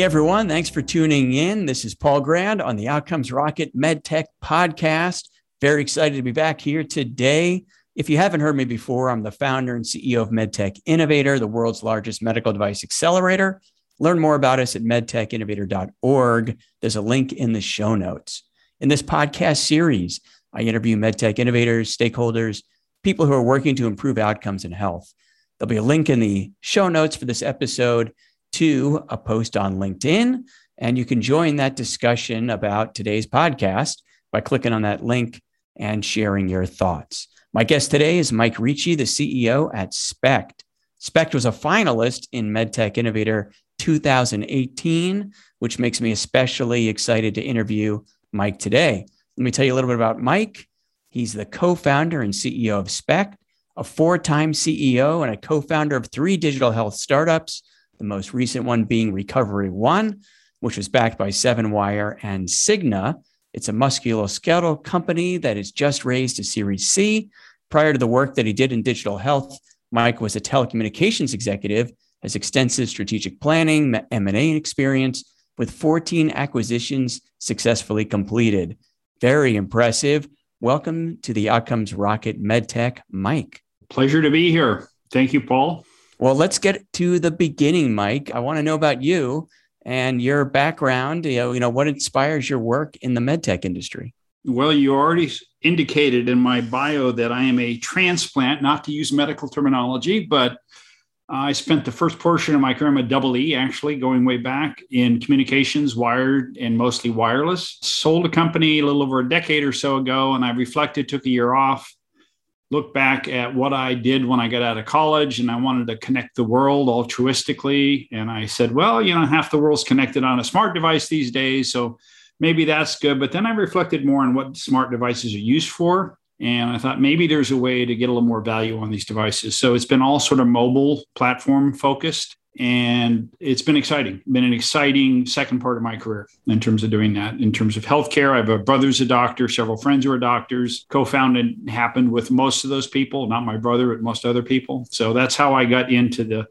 Hey everyone, thanks for tuning in. This is Paul Grand on the Outcomes Rocket MedTech podcast. Very excited to be back here today. If you haven't heard me before, I'm the founder and CEO of MedTech Innovator, the world's largest medical device accelerator. Learn more about us at medtechinnovator.org. There's a link in the show notes. In this podcast series, I interview MedTech innovators, stakeholders, people who are working to improve outcomes in health. There'll be a link in the show notes for this episode to a post on LinkedIn. And you can join that discussion about today's podcast by clicking on that link and sharing your thoughts. My guest today is Mike Ricci, the CEO at SPECT. SPECT was a finalist in MedTech Innovator 2018, which makes me especially excited to interview Mike today. Let me tell you a little bit about Mike. He's the co founder and CEO of SPECT, a four time CEO and a co founder of three digital health startups the most recent one being Recovery One, which was backed by Seven Wire and Cigna. It's a musculoskeletal company that has just raised a Series C. Prior to the work that he did in digital health, Mike was a telecommunications executive, has extensive strategic planning, M&A experience, with 14 acquisitions successfully completed. Very impressive. Welcome to the Outcomes Rocket MedTech, Mike. Pleasure to be here. Thank you, Paul. Well, let's get to the beginning, Mike. I want to know about you and your background. You know, you know what inspires your work in the medtech industry. Well, you already indicated in my bio that I am a transplant, not to use medical terminology, but I spent the first portion of my career, I'm a double E, actually, going way back in communications, wired and mostly wireless. Sold a company a little over a decade or so ago, and I reflected, took a year off, look back at what I did when I got out of college and I wanted to connect the world altruistically. And I said, well, you know, half the world's connected on a smart device these days. So maybe that's good. But then I reflected more on what smart devices are used for. And I thought maybe there's a way to get a little more value on these devices. So it's been all sort of mobile platform focused and it's been exciting been an exciting second part of my career in terms of doing that. In terms of healthcare i have a brother's a doctor several friends who are doctors. Co-founded happened with most of those people not my brother but most other people. So that's how i got into the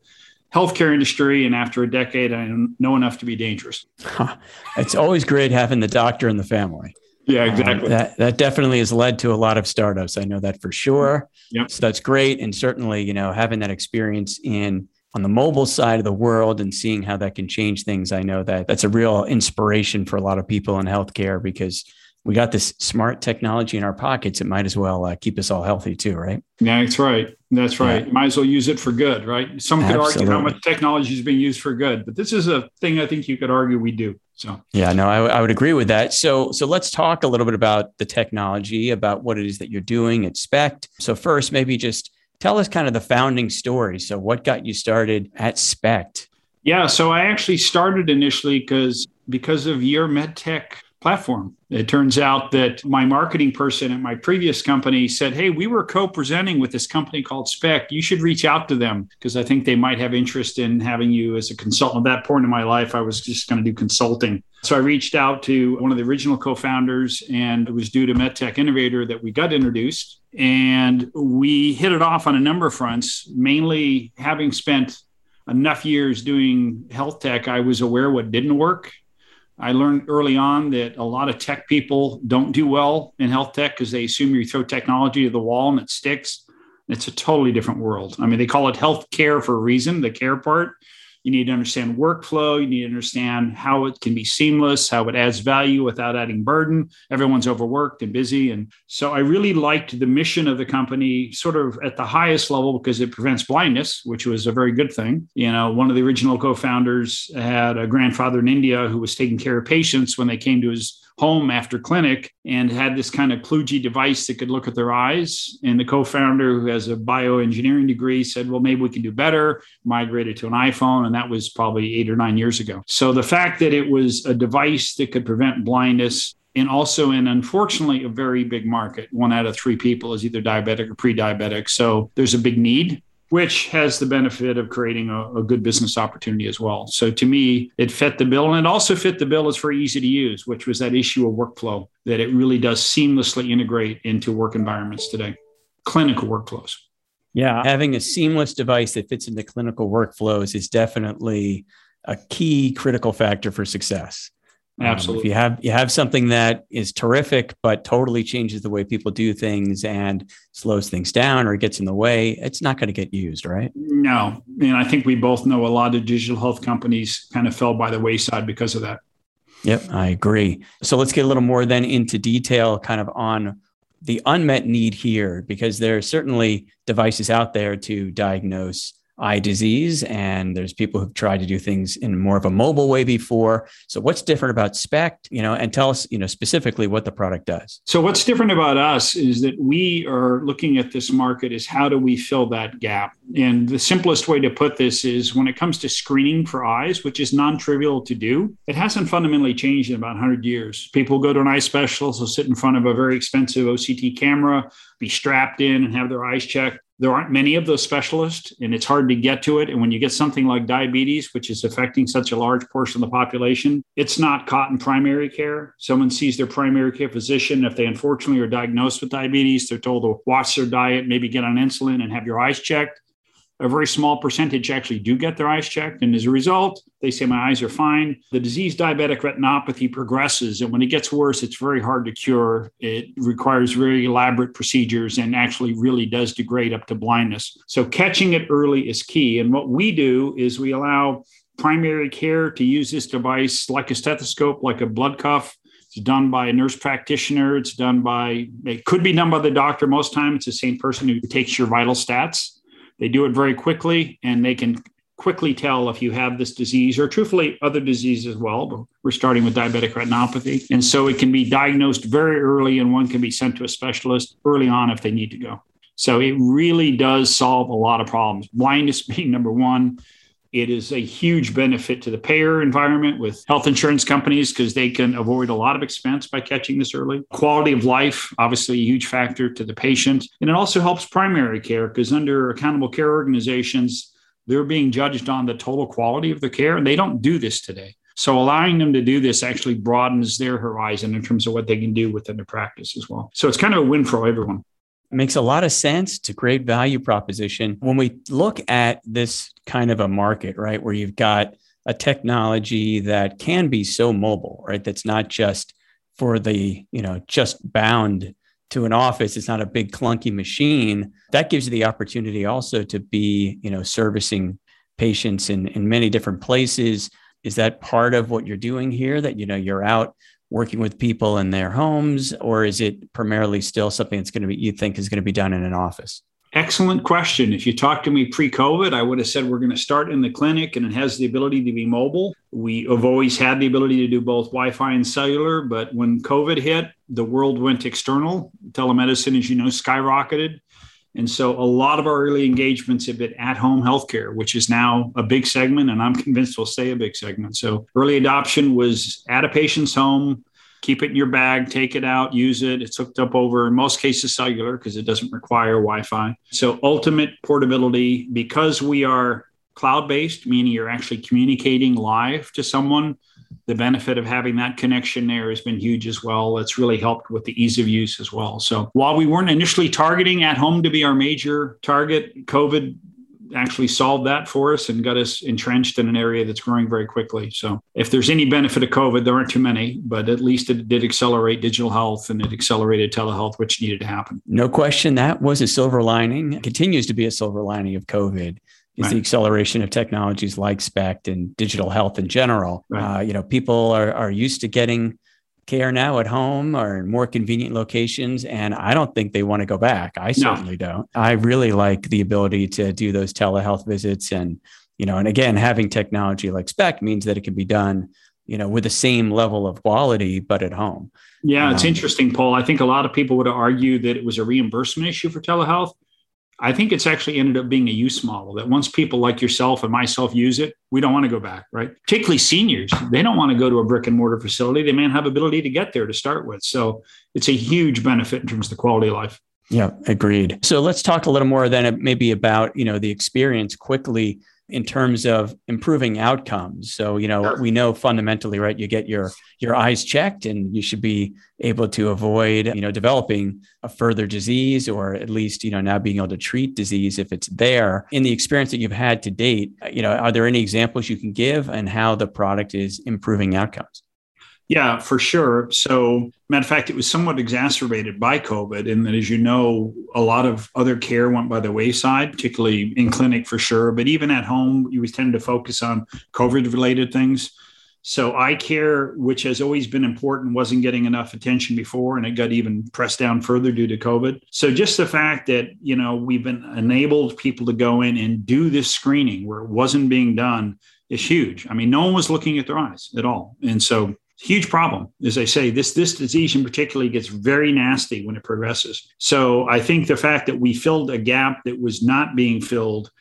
healthcare industry. And after a decade i know enough to be dangerous. Huh. it's always great having the doctor in the family yeah, exactly. Um, that that definitely has led to a lot of startups. I know that for sure. Yep. So that's great, and certainly, you know, having that experience in on the mobile side of the world and seeing how that can change things. I know that that's a real inspiration for a lot of people in healthcare because we got this smart technology in our pockets. It might as well uh, keep us all healthy too, right? Yeah, that's right. That's right. Yeah. Might as well use it for good, right? Some could Absolutely. argue how much technology is being used for good, but this is a thing I think you could argue we do. So yeah, no, I, I would agree with that. So so let's talk a little bit about the technology, about what it is that you're doing at SPECT. So first, maybe just Tell us kind of the founding story. So, what got you started at SPECT? Yeah, so I actually started initially because because of your medtech platform. It turns out that my marketing person at my previous company said, Hey, we were co presenting with this company called Spect. You should reach out to them because I think they might have interest in having you as a consultant. At that point in my life, I was just going to do consulting. So I reached out to one of the original co founders, and it was due to MedTech Innovator that we got introduced. And we hit it off on a number of fronts, mainly having spent enough years doing health tech, I was aware what didn't work I learned early on that a lot of tech people don't do well in health tech because they assume you throw technology to the wall and it sticks. It's a totally different world. I mean, they call it health care for a reason, the care part. You need to understand workflow. You need to understand how it can be seamless, how it adds value without adding burden. Everyone's overworked and busy. And so I really liked the mission of the company sort of at the highest level because it prevents blindness, which was a very good thing. You know, one of the original co founders had a grandfather in India who was taking care of patients when they came to his home after clinic and had this kind of kludgy device that could look at their eyes. And the co-founder, who has a bioengineering degree, said, "Well, maybe we can do better." Migrated to an iPhone, and that was probably eight or nine years ago. So the fact that it was a device that could prevent blindness and also in unfortunately a very big market one out of three people is either diabetic or pre-diabetic so there's a big need which has the benefit of creating a, a, good business opportunity as well. So to me, it fit the bill and it also fit the bill as very easy to use, which was that issue of workflow that it really does seamlessly integrate into work environments today, clinical workflows. Yeah, having a seamless device that fits into clinical workflows is definitely a key critical factor for success. Absolutely. Um, if you have you have something that is terrific but totally changes the way people do things and slows things down or gets in the way, it's not going to get used, right? No. And I think we both know a lot of digital health companies kind of fell by the wayside because of that. Yep, I agree. So let's get a little more then into detail kind of on the unmet need here because there are certainly devices out there to diagnose eye disease and there's people who've tried to do things in more of a mobile way before. So what's different about spect you know and tell us you know specifically what the product does. So what's different about us is that we are looking at this market is how do we fill that gap? And the simplest way to put this is when it comes to screening for eyes which is non-trivial to do it hasn't fundamentally changed in about 100 years. People go to an eye specialist will sit in front of a very expensive oct camera be strapped in and have their eyes checked there aren't many of those specialists and it's hard to get to it. And when you get something like diabetes which is affecting such a large portion of the population it's not caught in primary care. Someone sees their primary care physician. If they unfortunately are diagnosed with diabetes they're told to watch their diet maybe get on insulin and have your eyes checked a very small percentage actually do get their eyes checked. And as a result, they say, My eyes are fine. The disease diabetic retinopathy progresses. And when it gets worse, it's very hard to cure. It requires very elaborate procedures and actually really does degrade up to blindness. So catching it early is key. And what we do is we allow primary care to use this device like a stethoscope, like a blood cuff. It's done by a nurse practitioner. It's done by, it could be done by the doctor. Most time it's the same person who takes your vital stats they do it very quickly and they can quickly tell if you have this disease or truthfully other diseases as well but we're starting with diabetic retinopathy. And so it can be diagnosed very early and one can be sent to a specialist early on if they need to go. So it really does solve a lot of problems. Blindness being number one it is a huge benefit to the payer environment with health insurance companies because they can avoid a lot of expense by catching this early. Quality of life, obviously, a huge factor to the patient. And it also helps primary care because under accountable care organizations, they're being judged on the total quality of the care, and they don't do this today. So allowing them to do this actually broadens their horizon in terms of what they can do within their practice as well. So it's kind of a win for everyone makes a lot of sense. It's a great value proposition. When we look at this kind of a market, right, where you've got a technology that can be so mobile, right, that's not just for the, you know, just bound to an office, it's not a big clunky machine. That gives you the opportunity also to be, you know, servicing patients in, in many different places. Is that part of what you're doing here? That, you know, you're out working with people in their homes, or is it primarily still something that's going to be you think is going to be done in an office? Excellent question. If you talked to me pre COVID, I would have said we're going to start in the clinic and it has the ability to be mobile. We have always had the ability to do both Wi Fi and cellular, but when COVID hit, the world went external. Telemedicine, as you know, skyrocketed. And so a lot of our early engagements have been at home healthcare, which is now a big segment, and I'm convinced will stay a big segment. So early adoption was at a patient's home, keep it in your bag, take it out, use it. It's hooked up over, in most cases, cellular because it doesn't require Wi Fi. So ultimate portability, because we are cloud based, meaning you're actually communicating live to someone the benefit of having that connection there has been huge as well. It's really helped with the ease of use as well. So while we weren't initially targeting at home to be our major target, COVID actually solved that for us and got us entrenched in an area that's growing very quickly. So if there's any benefit of COVID, there aren't too many, but at least it did accelerate digital health and it accelerated telehealth, which needed to happen. No question that was a silver lining. It continues to be a silver lining of COVID is right. the acceleration of technologies like SPECT and digital health in general. Right. Uh, you know, people are, are used to getting care now at home or in more convenient locations. And I don't think they want to go back. I certainly no. don't. I really like the ability to do those telehealth visits. And, you know, and again, having technology like SPECT means that it can be done, you know, with the same level of quality, but at home. Yeah, it's um, interesting, Paul. I think a lot of people would argue that it was a reimbursement issue for telehealth. I think it's actually ended up being a use model that once people like yourself and myself use it, we don't want to go back, right? Particularly seniors, they don't want to go to a brick and mortar facility. They may not have ability to get there to start with. So it's a huge benefit in terms of the quality of life. Yeah, agreed. So let's talk a little more then uh, maybe about, you know, the experience quickly in terms of improving outcomes. So, you know, we know fundamentally, right? You get your your eyes checked and you should be able to avoid, you know, developing a further disease or at least, you know, now being able to treat disease if it's there. In the experience that you've had to date, you know, are there any examples you can give and how the product is improving outcomes? Yeah, for sure. So, matter of fact, it was somewhat exacerbated by COVID, in that, as you know, a lot of other care went by the wayside, particularly in clinic for sure. But even at home, you tend to focus on COVID related things. So, eye care, which has always been important, wasn't getting enough attention before, and it got even pressed down further due to COVID. So, just the fact that, you know, we've been enabled people to go in and do this screening where it wasn't being done is huge. I mean, no one was looking at their eyes at all. And so, huge problem. As i say this this disease in particular gets very nasty when it progresses. So i think the fact that we filled a gap that was not being filled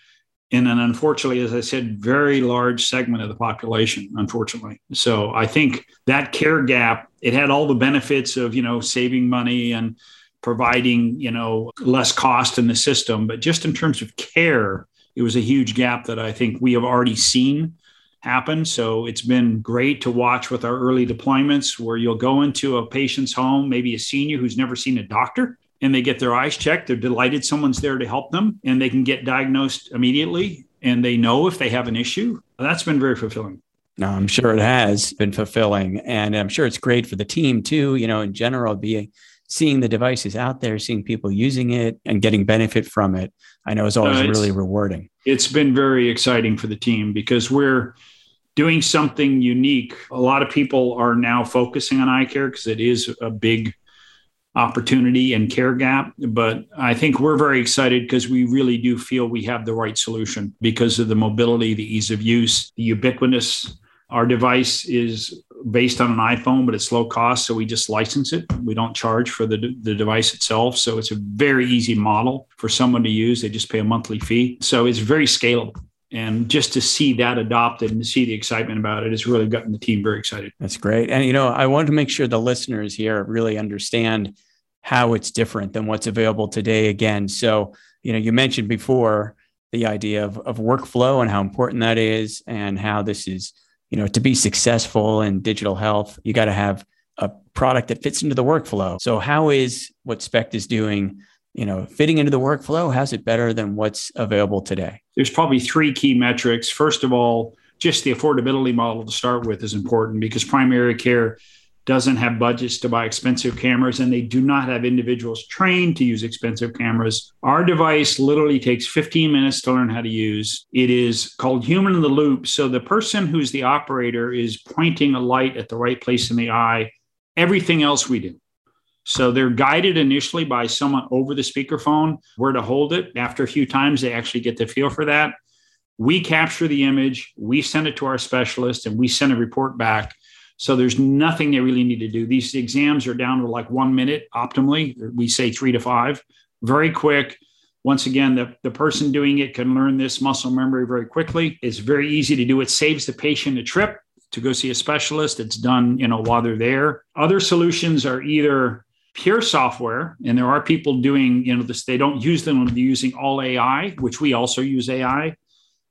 in an unfortunately as i said very large segment of the population unfortunately. So i think that care gap it had all the benefits of you know saving money and providing you know less cost in the system. But just in terms of care it was a huge gap that i think we have already seen happen. So it's been great to watch with our early deployments where you'll go into a patient's home, maybe a senior who's never seen a doctor, and they get their eyes checked. They're delighted someone's there to help them and they can get diagnosed immediately and they know if they have an issue. That's been very fulfilling. No, I'm sure it has been fulfilling. And I'm sure it's great for the team too, you know, in general, being seeing the devices out there, seeing people using it and getting benefit from it, I know is always uh, really rewarding. It's been very exciting for the team because we're doing something unique. A lot of people are now focusing on eye care because it is a big opportunity and care gap. But I think we're very excited because we really do feel we have the right solution because of the mobility, the ease of use, the ubiquitous. Our device is based on an iPhone, but it's low cost. So we just license it. We don't charge for the, the device itself. So it's a very easy model for someone to use. They just pay a monthly fee. So it's very scalable. And just to see that adopted and to see the excitement about it has really gotten the team very excited. That's great. And, you know, I wanted to make sure the listeners here really understand how it's different than what's available today again. So, you know, you mentioned before the idea of, of workflow and how important that is and how this is you know, to be successful in digital health, you got to have a product that fits into the workflow. So how is what SPECT is doing, you know, fitting into the workflow? How's it better than what's available today? There's probably three key metrics. First of all, just the affordability model to start with is important because primary care doesn't have budgets to buy expensive cameras and they do not have individuals trained to use expensive cameras. Our device literally takes 15 minutes to learn how to use. It is called human in the loop. So the person who's the operator is pointing a light at the right place in the eye. Everything else we do. So they're guided initially by someone over the speakerphone where to hold it. After a few times, they actually get the feel for that. We capture the image, we send it to our specialist, and we send a report back so there's nothing they really need to do. These exams are down to like one minute optimally. We say three to five, very quick. Once again, the, the person doing it can learn this muscle memory very quickly. It's very easy to do. It saves the patient a trip to go see a specialist. It's done, you know, while they're there. Other solutions are either pure software, and there are people doing, you know, this, they don't use them, they're using all AI, which we also use AI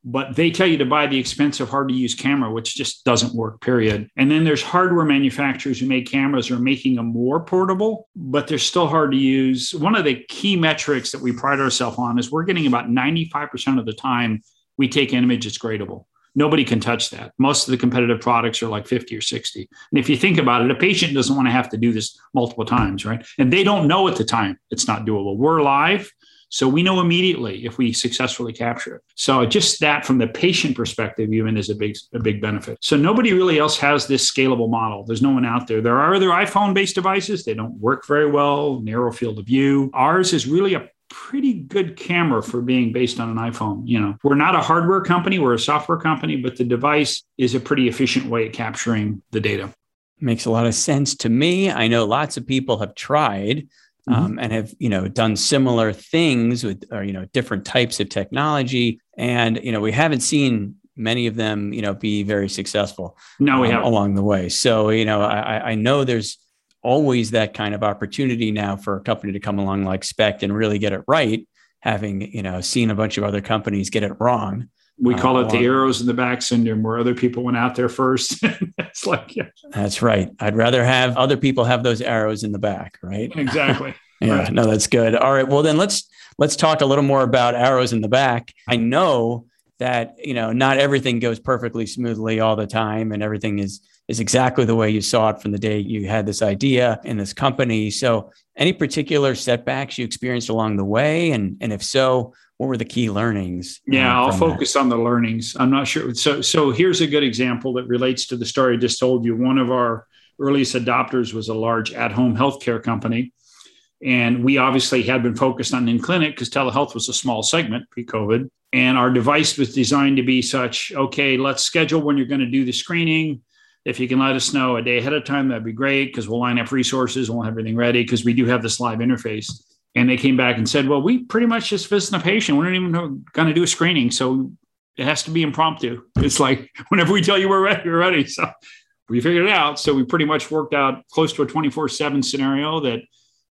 but they tell you to buy the expensive, hard to use camera, which just doesn't work, period. And then there's hardware manufacturers who make cameras are making them more portable, but they're still hard to use. One of the key metrics that we pride ourselves on is we're getting about 95% of the time we take an image it's gradable. Nobody can touch that. Most of the competitive products are like 50 or 60. And if you think about it, a patient doesn't want to have to do this multiple times, right? And they don't know at the time it's not doable. We're live so we know immediately if we successfully capture it. So just that from the patient perspective, even is a big, a big benefit. So nobody really else has this scalable model. There's no one out there. There are other iPhone based devices. They don't work very well, narrow field of view. Ours is really a pretty good camera for being based on an iPhone. You know, we're not a hardware company, we're a software company, but the device is a pretty efficient way of capturing the data. Makes a lot of sense to me. I know lots of people have tried mm-hmm. um, and have you know done similar things with or you know different types of technology. And you know we haven't seen many of them you know be very successful no we um, have along the way. So you know I, I know there's always that kind of opportunity now for a company to come along like spect and really get it right having you know seen a bunch of other companies get it wrong We uh, call it the arrows in the back syndrome, where other people went out there first. it's like, yeah. That's right. I'd rather have other people have those arrows in the back, right? Exactly. yeah, right. no, that's good. All right. Well, then let's let's talk a little more about arrows in the back. I know that you know not everything goes perfectly smoothly all the time, and everything is is exactly the way you saw it from the day you had this idea in this company. So, any particular setbacks you experienced along the way, and and if so, what were the key learnings? Um, yeah, I'll focus that? on the learnings. I'm not sure. So, so here's a good example that relates to the story I just told you. One of our earliest adopters was a large at-home healthcare company, and we obviously had been focused on in clinic because telehealth was a small segment pre-COVID, and our device was designed to be such. Okay, let's schedule when you're going to do the screening. If you can let us know a day ahead of time, that'd be great because we'll line up resources, we'll have everything ready because we do have this live interface and they came back and said, well, we pretty much just visit the patient. We're not even going to do a screening. So it has to be impromptu. It's like whenever we tell you we're ready, we're ready. So we figured it out. So we pretty much worked out close to a 24 7 scenario that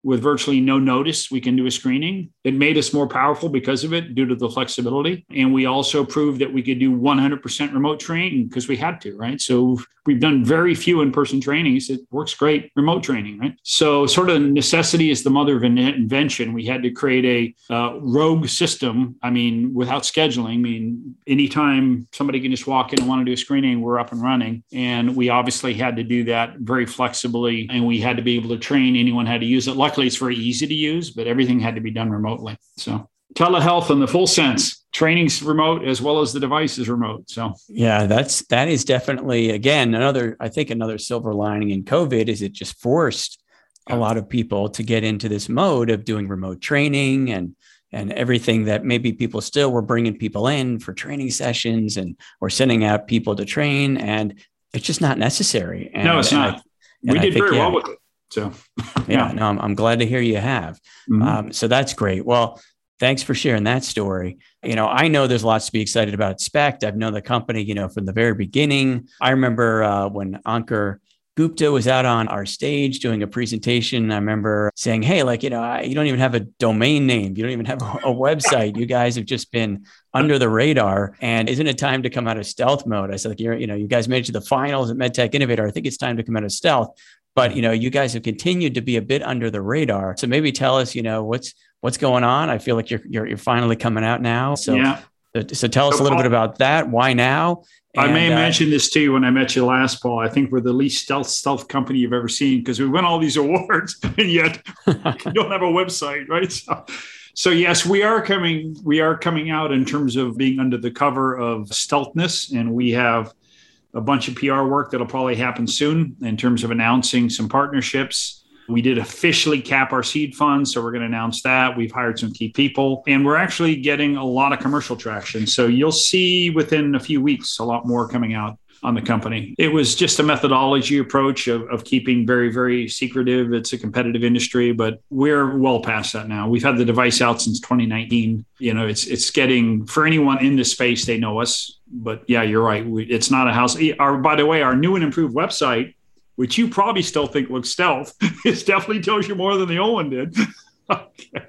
with virtually no notice, we can do a screening. It made us more powerful because of it due to the flexibility. And we also proved that we could do 100% remote training because we had to, right? So we've done very few in person trainings. It works great remote training, right? So, sort of necessity is the mother of invention. We had to create a uh, rogue system. I mean, without scheduling, I mean, anytime somebody can just walk in and want to do a screening, we're up and running. And we obviously had to do that very flexibly. And we had to be able to train anyone how to use it. Luckily, luckily it's very easy to use, but everything had to be done remotely. So telehealth in the full sense training's remote as well as the device is remote. So yeah that's that is definitely again another i think another silver lining in covid is it just forced a lot of people to get into this mode of doing remote training and and everything that maybe people still were bringing people in for training sessions and or sending out people to train. And it's just not necessary. And, no it's not. I, we did think, very yeah, well with it so, yeah, no, I'm, I'm, glad to hear you have. Mm-hmm. Um, so that's great. Well, thanks for sharing that story. You know, I know there's lots to be excited about SPECT. I've known the company, you know, from the very beginning. I remember uh, when Ankur Gupta was out on our stage doing a presentation. I remember saying, Hey, like, you know, you don't even have a domain name. You don't even have a, a website. You guys have just been under the radar. And isn't it time to come out of stealth mode? I said, like, you're, you know, you guys made it to the finals at MedTech Innovator. I think it's time to come out of stealth but you know you guys have continued to be a bit under the radar so maybe tell us you know what's what's going on i feel like you're you're, you're finally coming out now so yeah. so, tell us a little bit about that why now and, I may uh, mention this to you when I met you last, Paul. I think we're the least stealth stealth company you've ever seen because we win all these awards and yet you don't have a website, right? So, so yes, we are coming. We are coming out in terms of being under the cover of stealthness, and we have a bunch of PR work that'll probably happen soon in terms of announcing some partnerships. We did officially cap our seed fund, so we're going to announce that. We've hired some key people, and we're actually getting a lot of commercial traction. So you'll see within a few weeks a lot more coming out on the company. It was just a methodology approach of, of keeping very, very secretive. It's a competitive industry, but we're well past that now. We've had the device out since 2019. You know, it's it's getting for anyone in this space, they know us. But yeah, you're right. We, it's not a house. Our, by the way, our new and improved website, which you probably still think looks stealth, it definitely tells you more than the old one did. Okay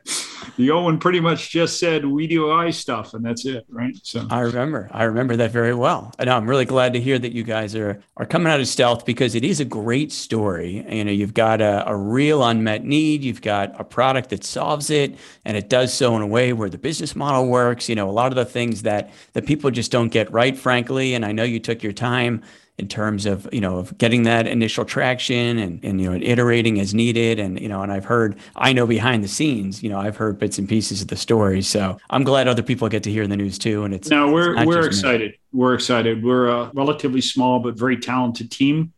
the Owen pretty much just said we do eye stuff and that's it, right? So I remember, I remember that very well. And I'm really glad to hear that you guys are are coming out of stealth because it is a great story. You know, you've got a, a real unmet need, you've got a product that solves it, and it does so in a way where the business model works. You know, a lot of the things that that people just don't get right, frankly. And I know you took your time in terms of you know of getting that initial traction and, and you know iterating as needed and you know and I've heard I know behind the scenes you know I've heard bits and pieces of the story so I'm glad other people get to hear the news too and it's no we're it's we're excited me. we're excited we're a relatively small but very talented team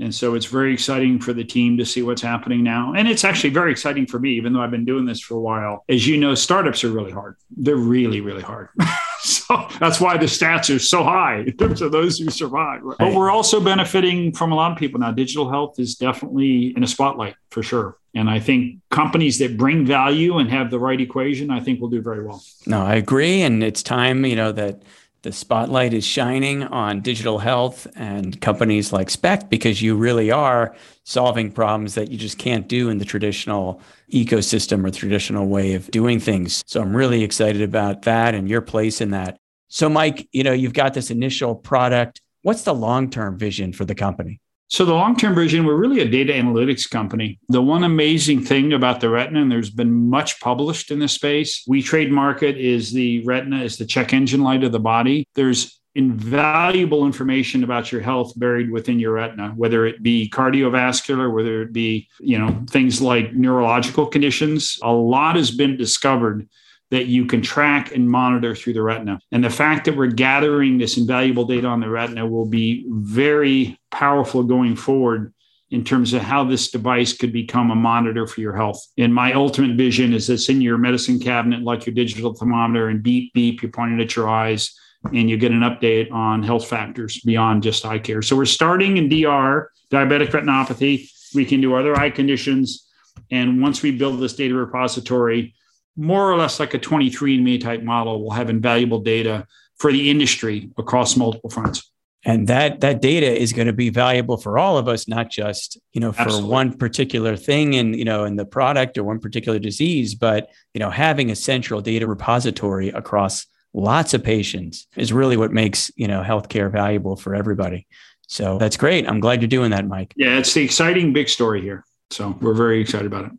and so it's very exciting for the team to see what's happening now. And it's actually very exciting for me, even though I've been doing this for a while. As you know, startups are really hard. They're really, really hard. so that's why the stats are so high in terms of those who survive. Right? But we're also benefiting from a lot of people now. Digital health is definitely in a spotlight for sure. And I think companies that bring value and have the right equation, I think will do very well. No, I agree. And it's time, you know, that the spotlight is shining on digital health and companies like SPECT because you really are solving problems that you just can't do in the traditional ecosystem or traditional way of doing things. So I'm really excited about that and your place in that. So, Mike, you know, you've got this initial product. What's the long term vision for the company? So, the long term vision, we're really a data analytics company. The one amazing thing about the retina, and there's been much published in this space, we trademark it is the retina is the check engine light of the body. There's invaluable information about your health buried within your retina whether it be cardiovascular whether it be you know things like neurological conditions a lot has been discovered that you can track and monitor through the retina. And the fact that we're gathering this invaluable data on the retina will be very powerful going forward in terms of how this device could become a monitor for your health. And my ultimate vision is it's in your medicine cabinet, like your digital thermometer, and beep, beep, you're pointing at your eyes, and you get an update on health factors beyond just eye care. So we're starting in DR, diabetic retinopathy. We can do other eye conditions. And once we build this data repository, more or less like a 23andMe type model will have invaluable data for the industry across multiple fronts. And that that data is going to be valuable for all of us, not just you know for Absolutely. one particular thing and you know in the product or one particular disease, but you know having a central data repository across lots of patients is really what makes you know healthcare valuable for everybody. So that's great. I'm glad you're doing that, Mike. Yeah, it's the exciting big story here. So we're very excited about it.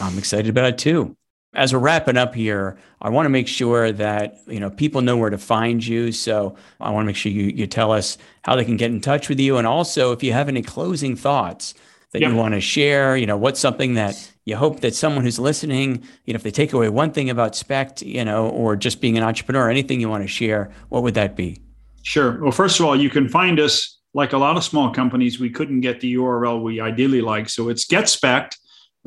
I'm excited about it too as we're wrapping up here, I want to make sure that you know people know where to find you. So I want to make sure you you tell us how they can get in touch with you, and also if you have any closing thoughts that yep. you want to share. You know, what's something that you hope that someone who's listening, you know, if they take away one thing about SPECT, you know, or just being an entrepreneur, anything you want to share, what would that be? Sure. Well, first of all, you can find us like a lot of small companies. We couldn't get the URL we ideally like, so it's GetSpect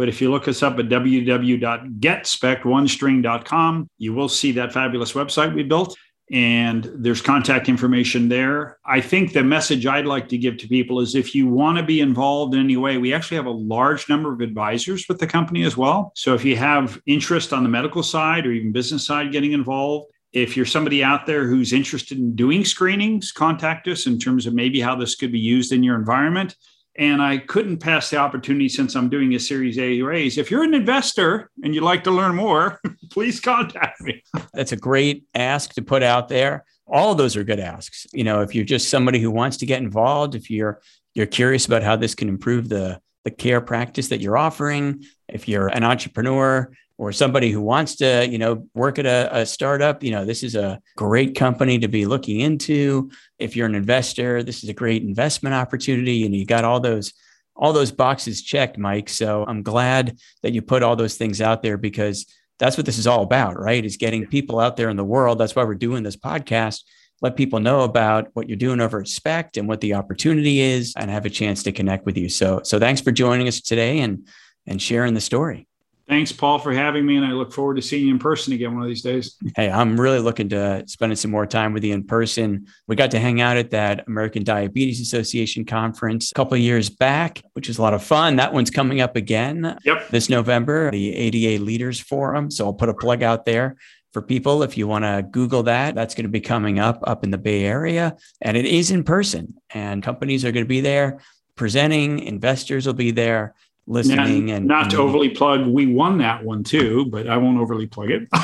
but if you look us up at www.getspect1string.com, you will see that fabulous website we built. And there's contact information there. I think the message I'd like to give to people is if you want to be involved in any way, we actually have a large number of advisors with the company as well. So if you have interest on the medical side or even business side getting involved, if you're somebody out there who's interested in doing screenings, contact us in terms of maybe how this could be used in your environment. And I couldn't pass the opportunity since I'm doing a Series A raise. If you're an investor and you'd like to learn more, please contact me. That's a great ask to put out there. All those are good asks. You know, if you're just somebody who wants to get involved, if you're you're curious about how this can improve the the care practice that you're offering, if you're an entrepreneur, or somebody who wants to, you know, work at a, a, startup, you know, this is a great company to be looking into. If you're an investor, this is a great investment opportunity, and you got all those all those boxes checked, Mike. So I'm glad that you put all those things out there because that's what this is all about, right? Is getting people out there in the world. That's why we're doing this podcast. Let people know about what you're doing over at SPECT and what the opportunity is, and have a chance to connect with you. So, so thanks for joining us today and and sharing the story. Thanks, Paul, for having me. And I look forward to seeing you in person again one of these days. Hey, I'm really looking to spending some more time with you in person. We got to hang out at that American Diabetes Association conference a couple of years back, which is a lot of fun. That one's coming up again yep. this November, the ADA Leaders Forum. So I'll put a plug out there for people if you want to google that that's going to be coming up up in the bay area and it is in person and companies are going to be there presenting investors will be there listening and, and not to overly plug we won that one too but i won't overly plug it.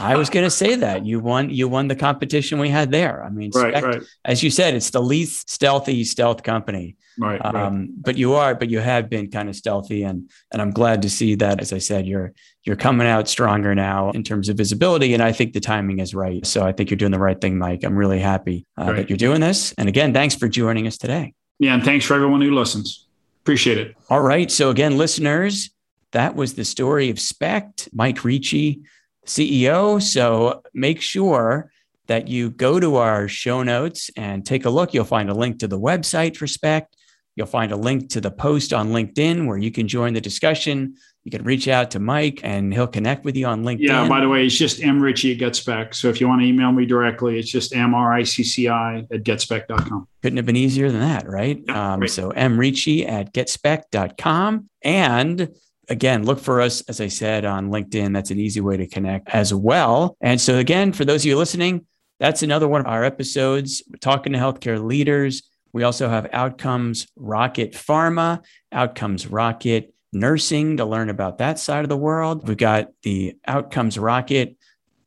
I was going to say that. You won you won the competition we had there. I mean right, Spect, right. as you said it's the least stealthy stealth company. Right, um, right but you are but you have been kind of stealthy and and i'm glad to see that as i said you're you're coming out stronger now in terms of visibility and i think the timing is right. So i think you're doing the right thing mike. I'm really happy uh, that you're doing this. And again thanks for joining us today. Yeah and thanks for everyone who listens Appreciate it. All right. So, again, listeners, that was the story of SPECT, Mike Ricci, CEO. So, make sure that you go to our show notes and take a look. You'll find a link to the website for SPECT. You'll find a link to the post on LinkedIn where you can join the discussion. You can reach out to Mike and he'll connect with you on LinkedIn. Yeah, by the way, it's just mricci at GetSpect. So if you want to email me directly, it's just mricci at getspect.com. Couldn't have been easier than that, right? Yeah, um, so mricci at getspect.com. And again, look for us, as I said, on LinkedIn. That's an easy way to connect as well. And so, again, for those of you listening, that's another one of our episodes. We're talking to healthcare leaders we also have Outcomes Rocket Pharma, Outcomes Rocket Nursing to learn about that side of the world. We've got the Outcomes Rocket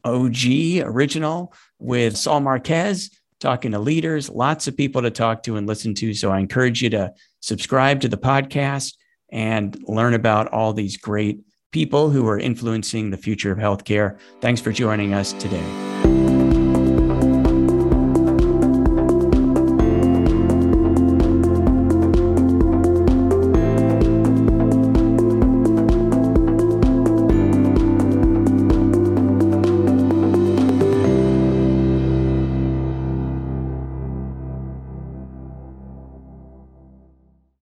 OG original with Saul Marquez, talking to leaders, lots of people to talk to and listen to. So I encourage you to subscribe to the podcast and learn about all these great people who are influencing the future of healthcare. Thanks for joining us today.